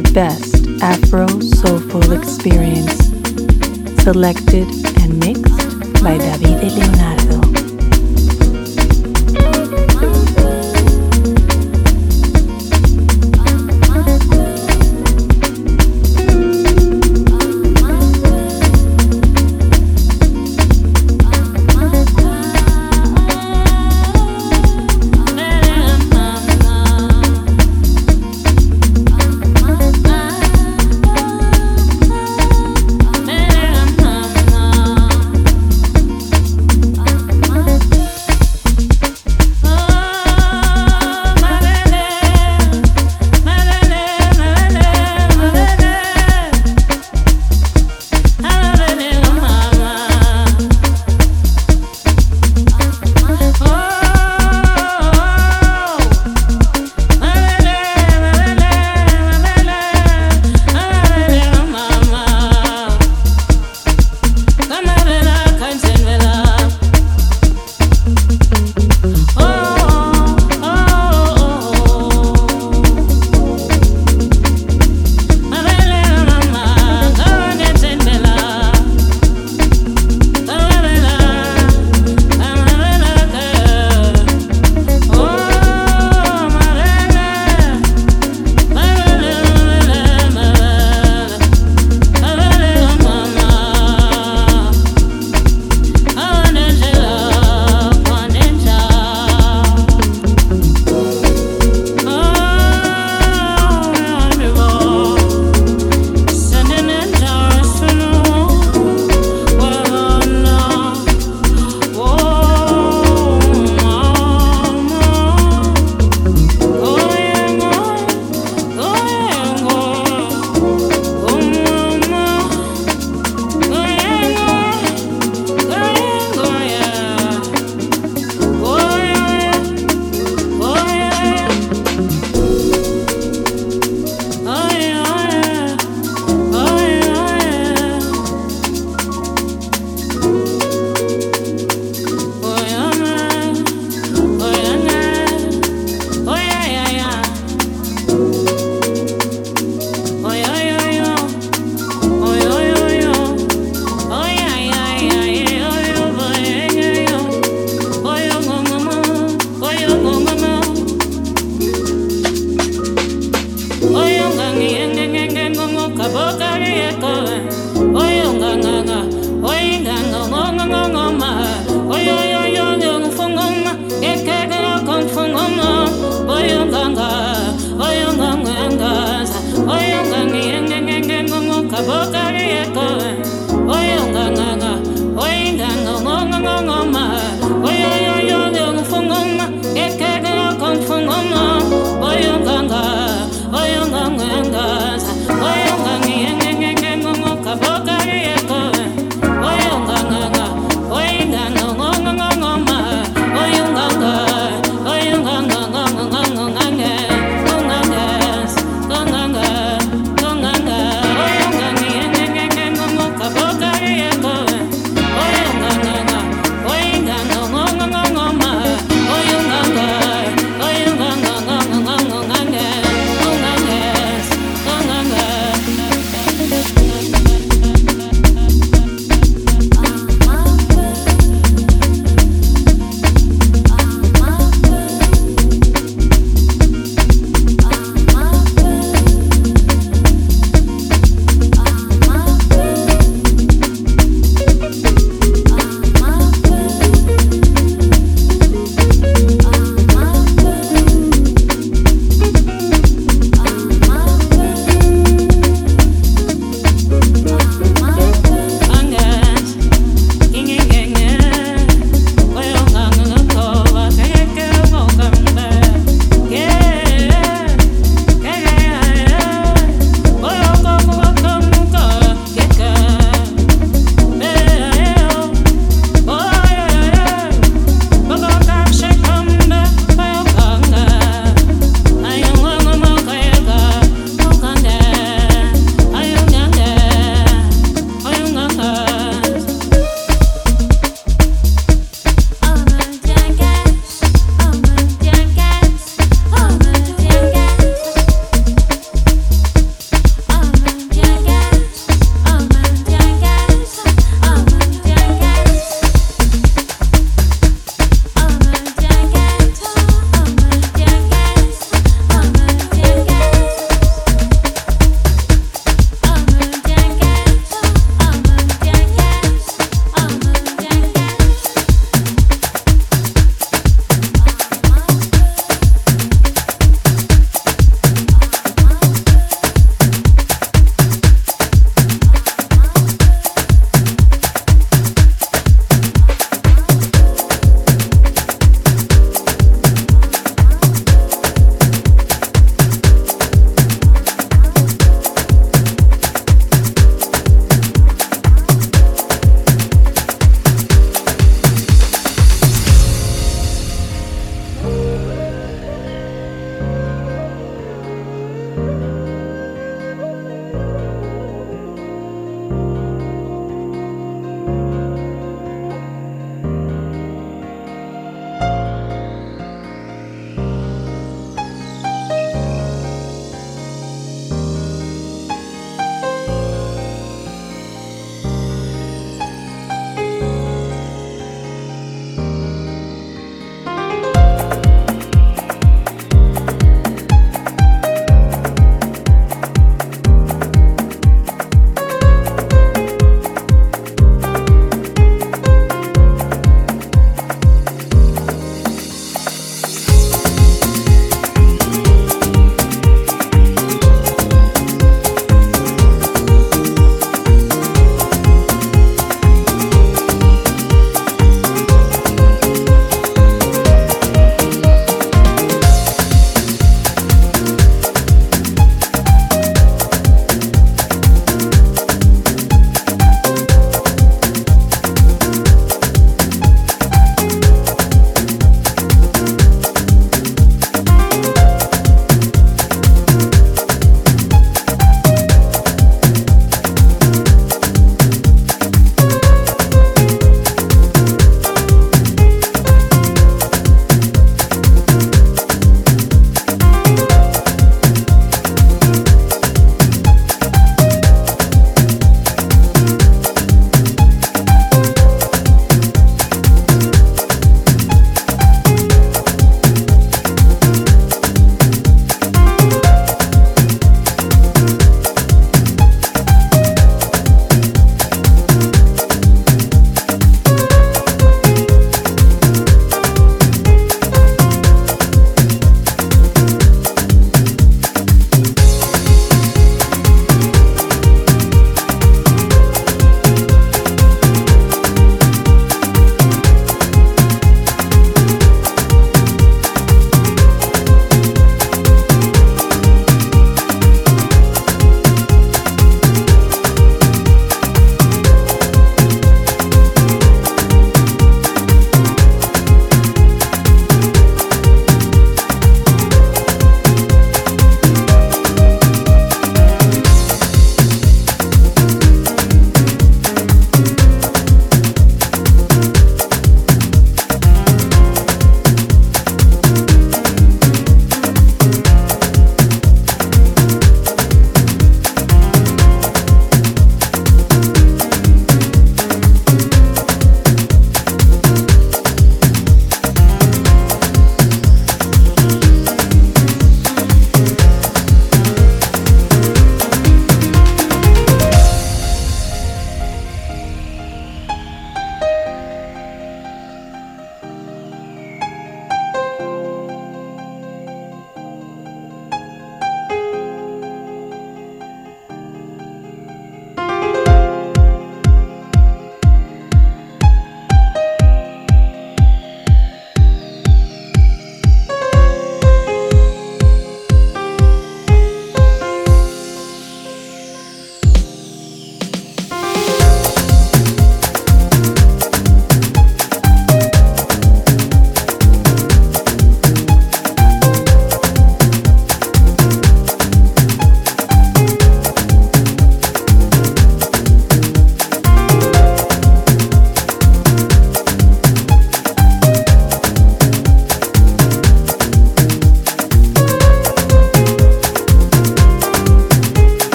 the best Afro soulful experience. Selected and mixed by David Leonardo.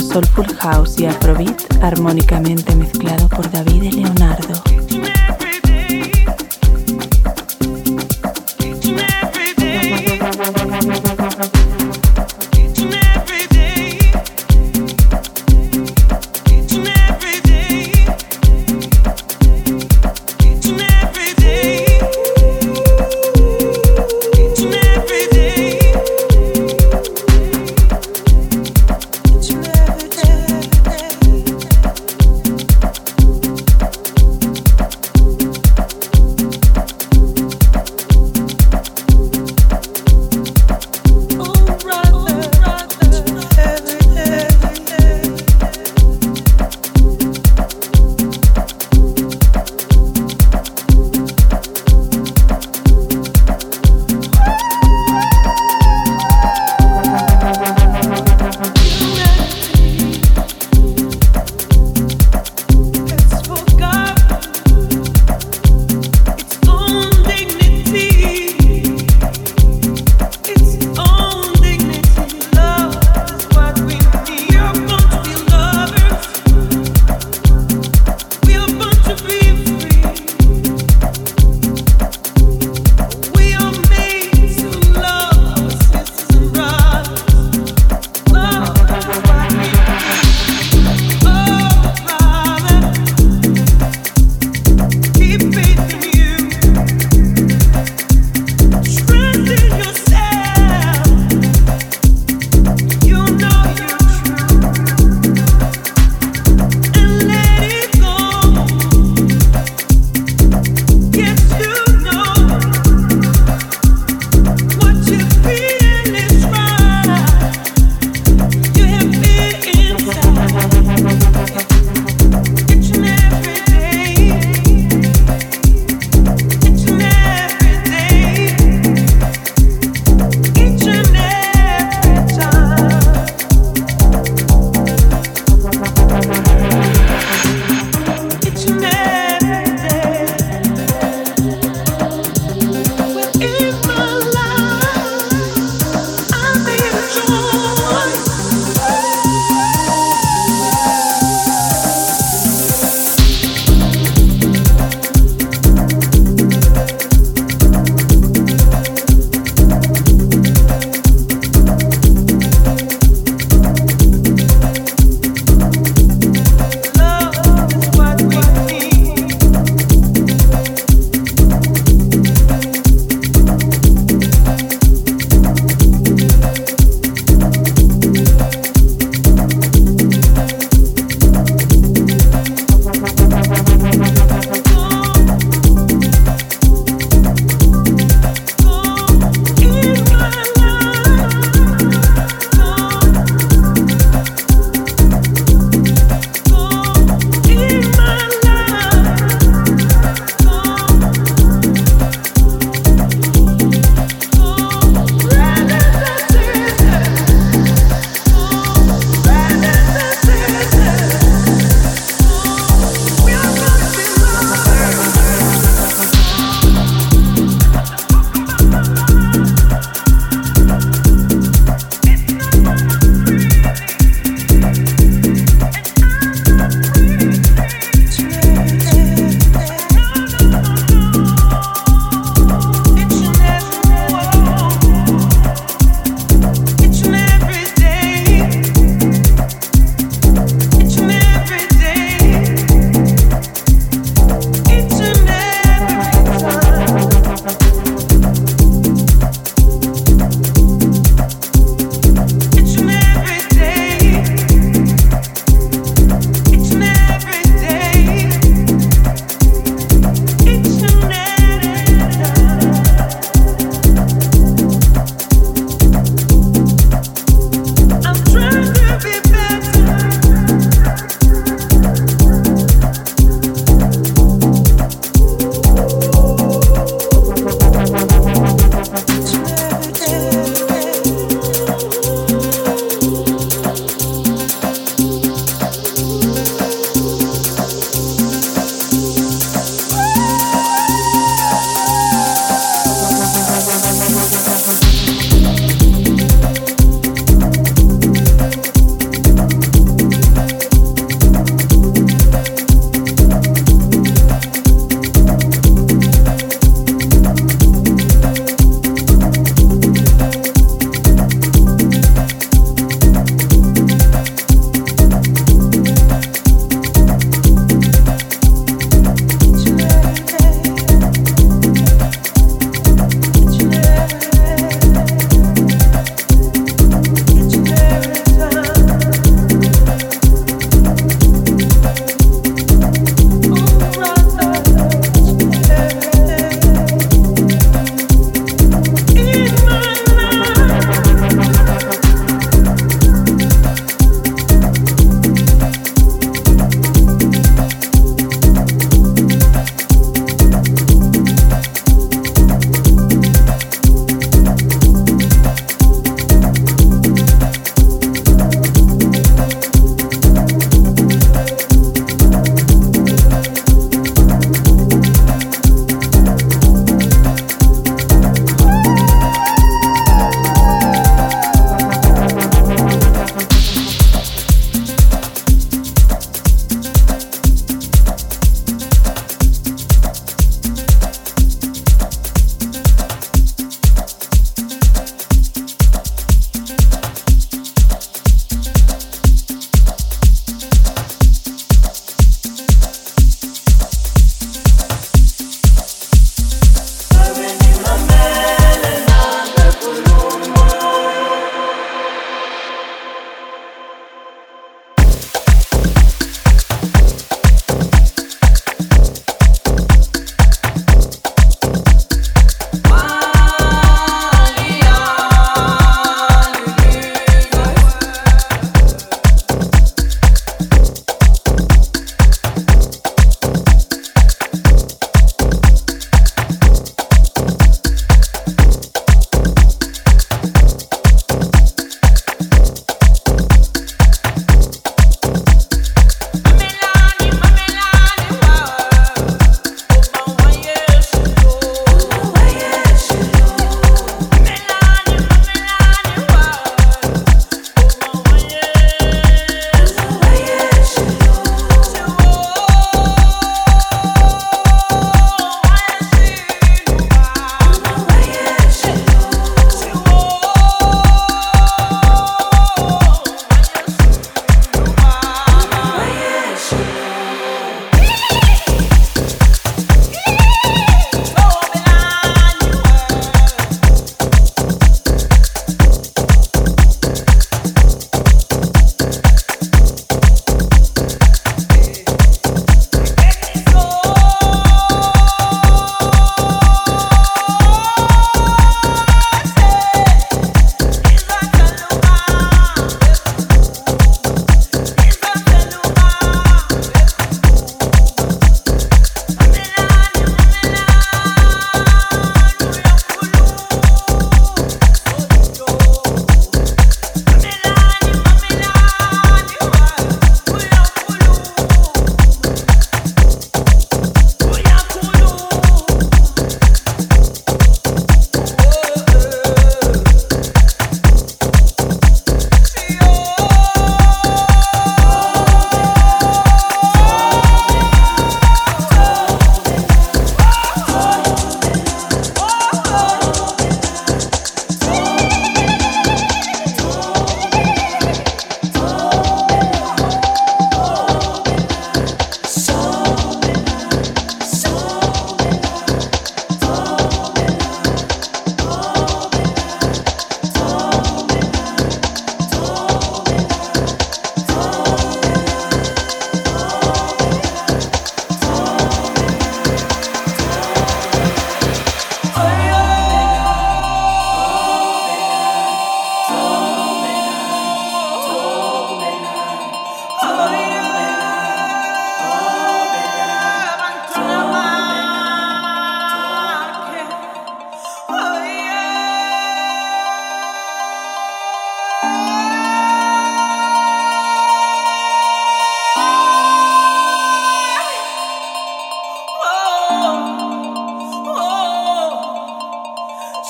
sonidos soulful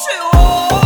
是我。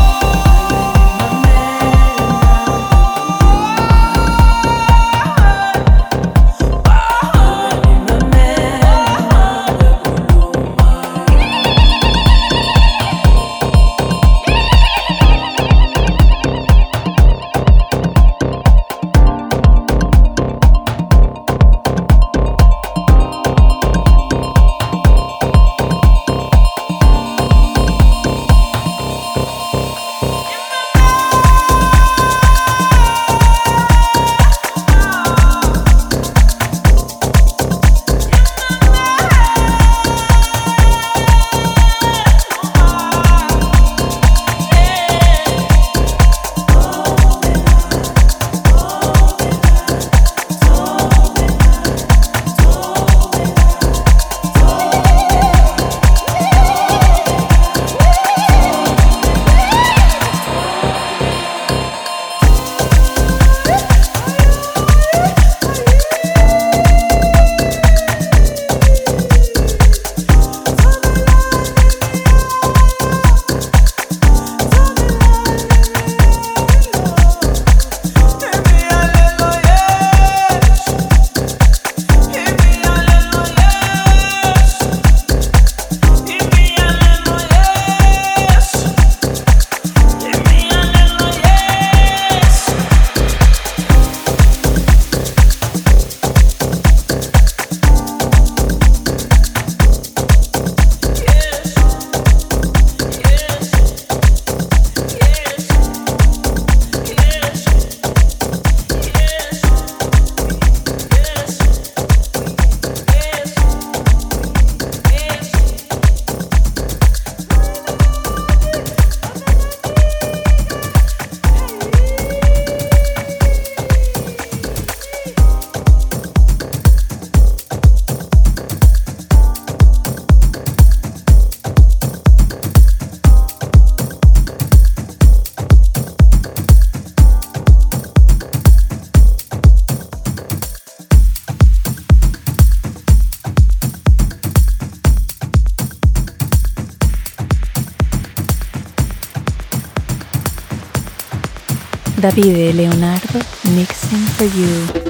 Davide Leonardo mixing for you.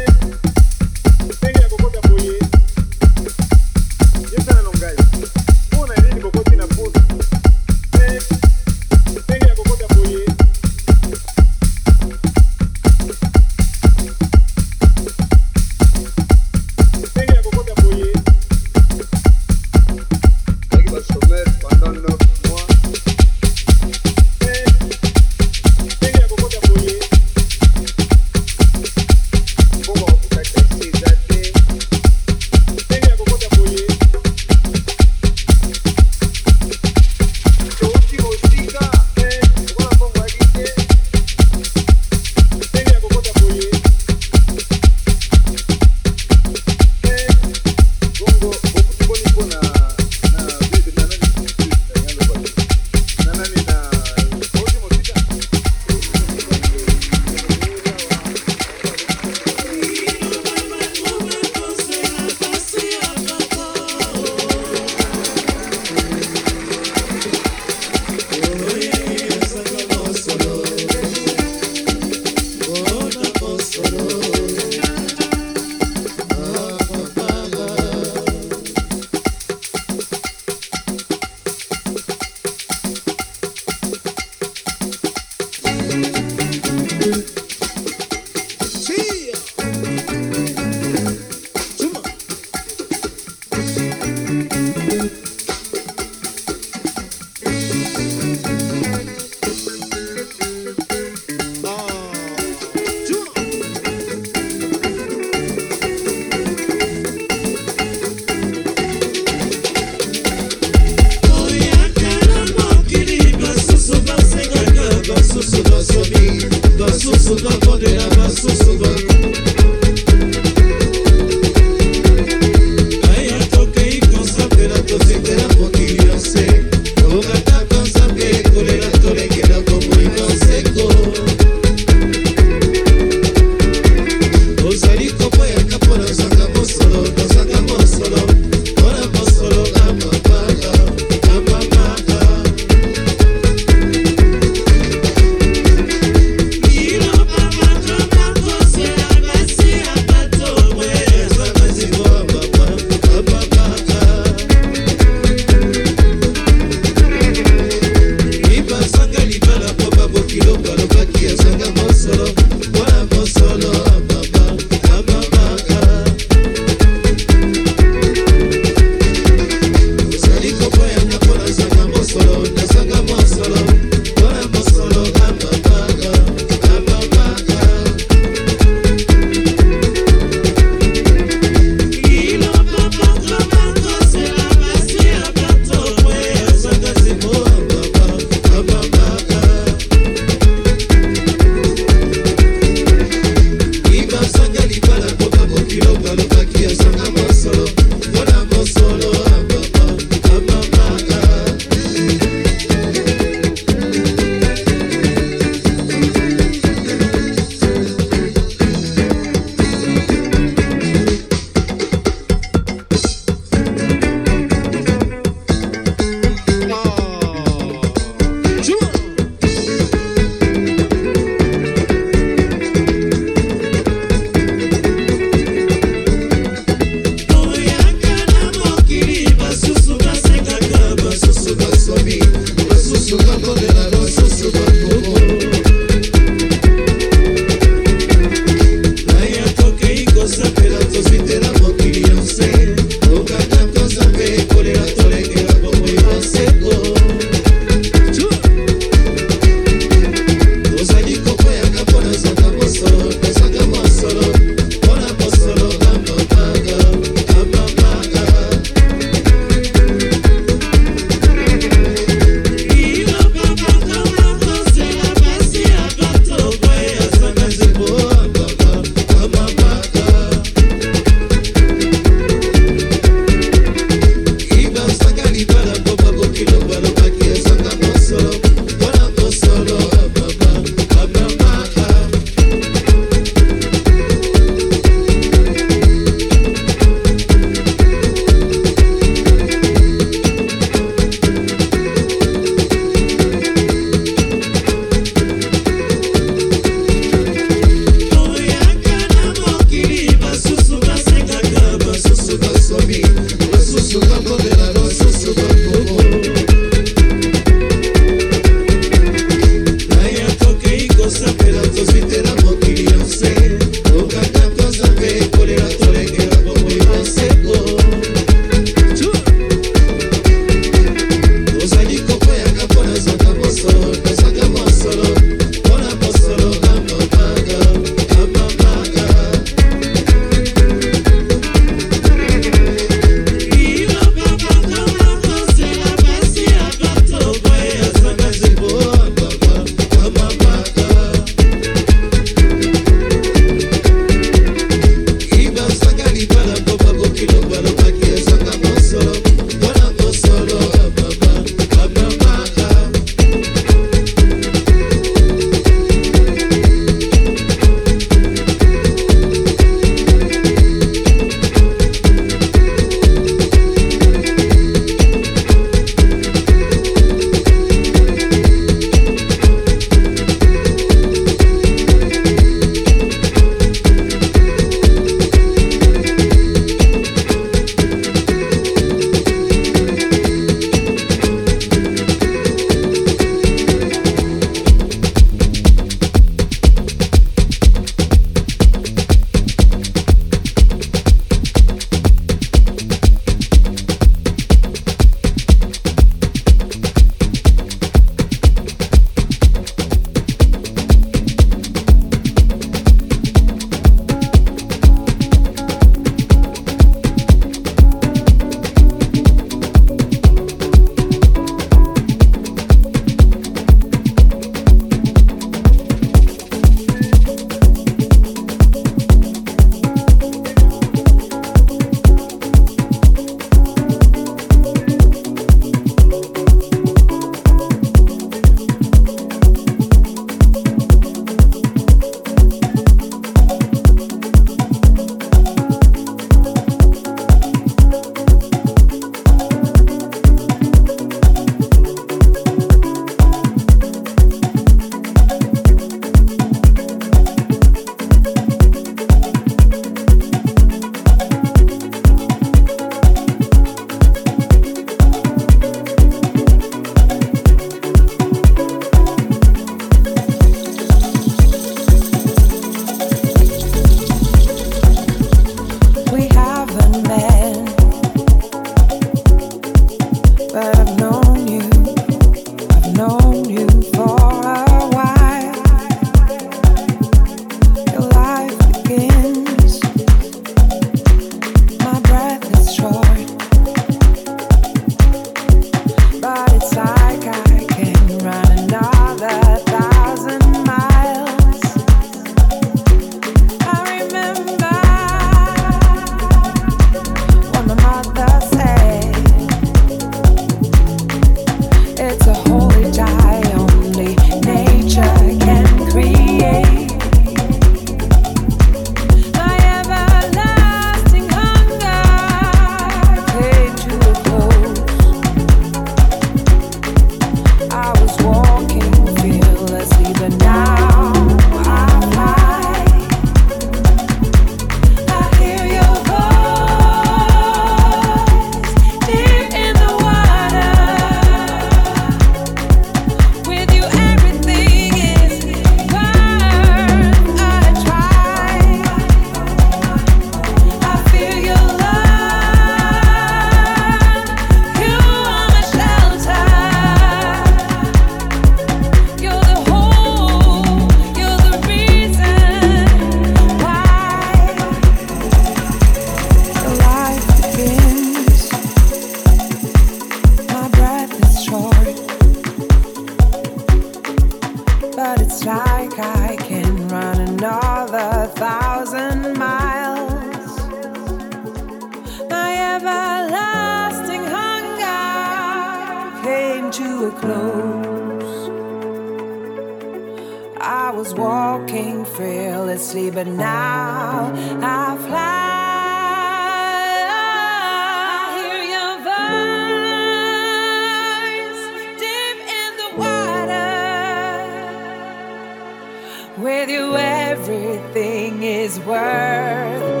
Is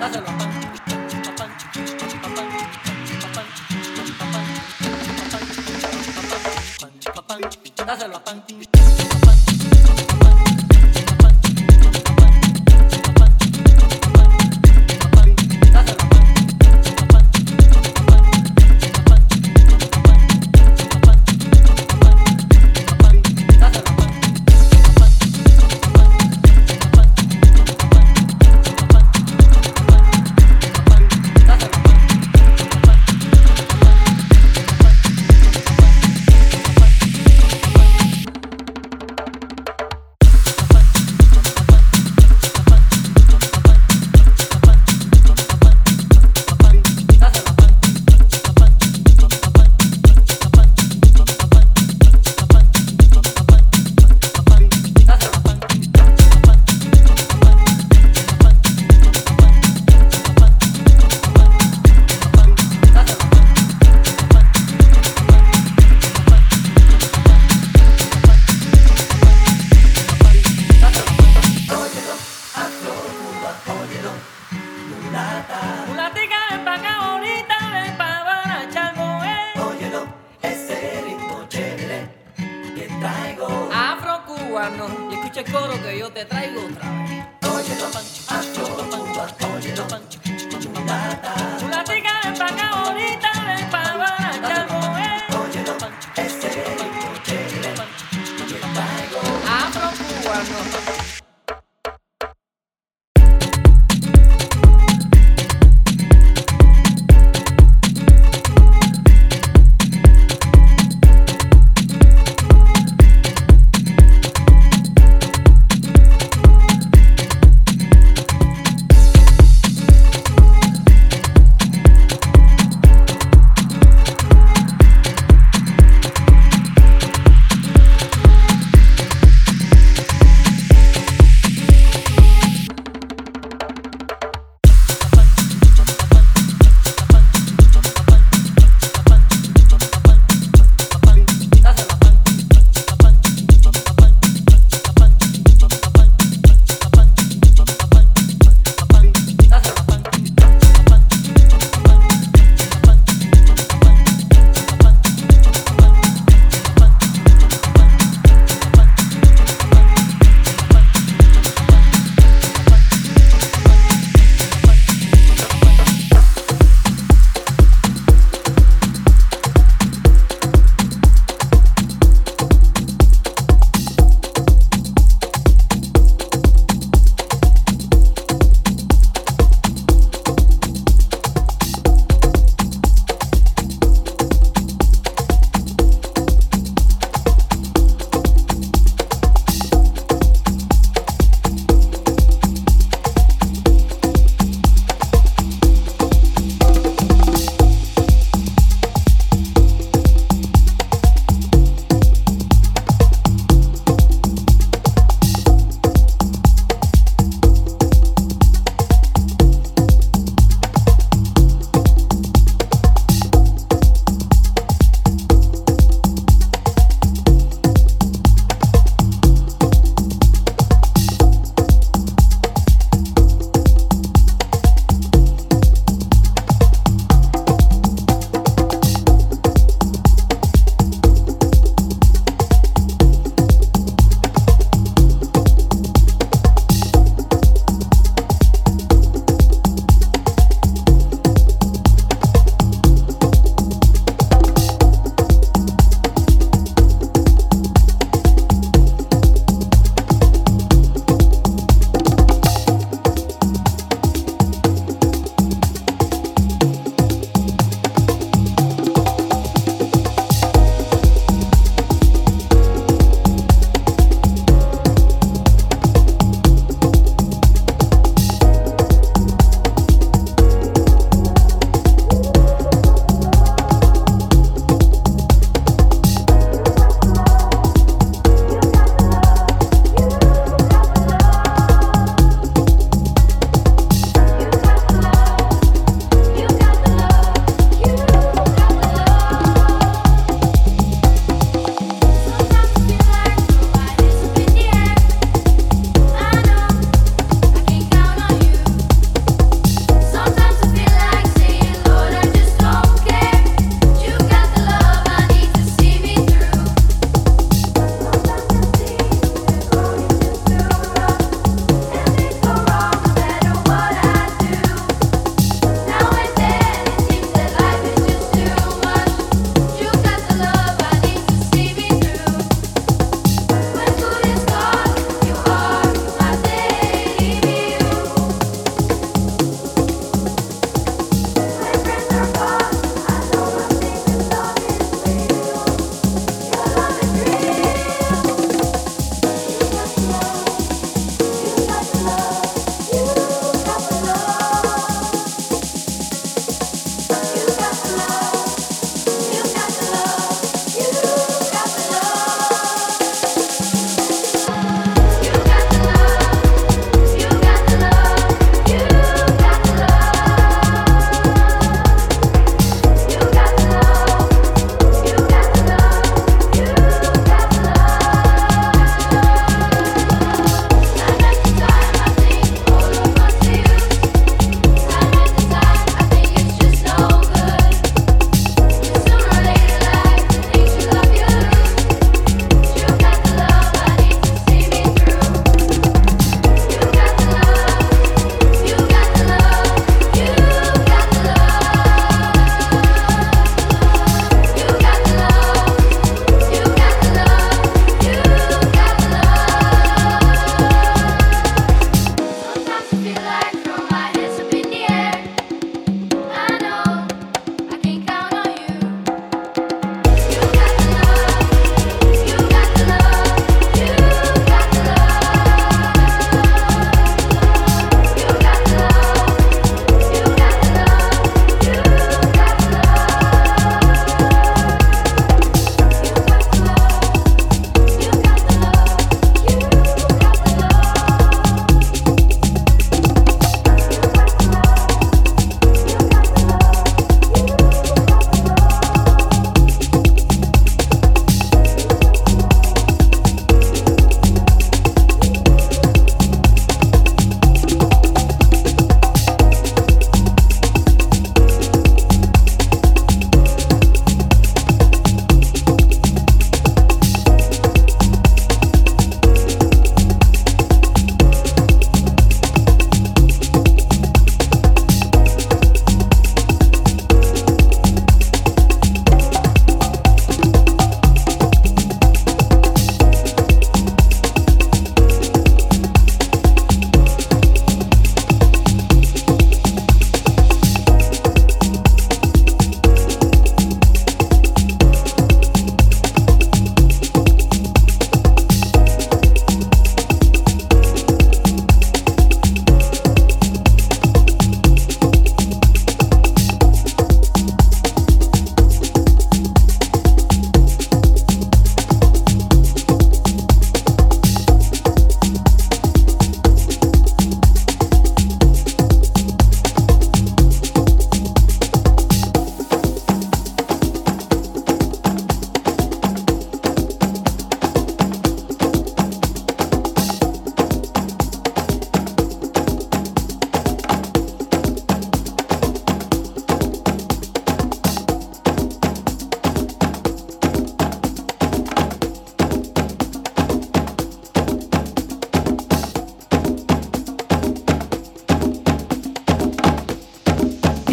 나잖아.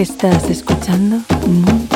Estás escuchando Moonchild.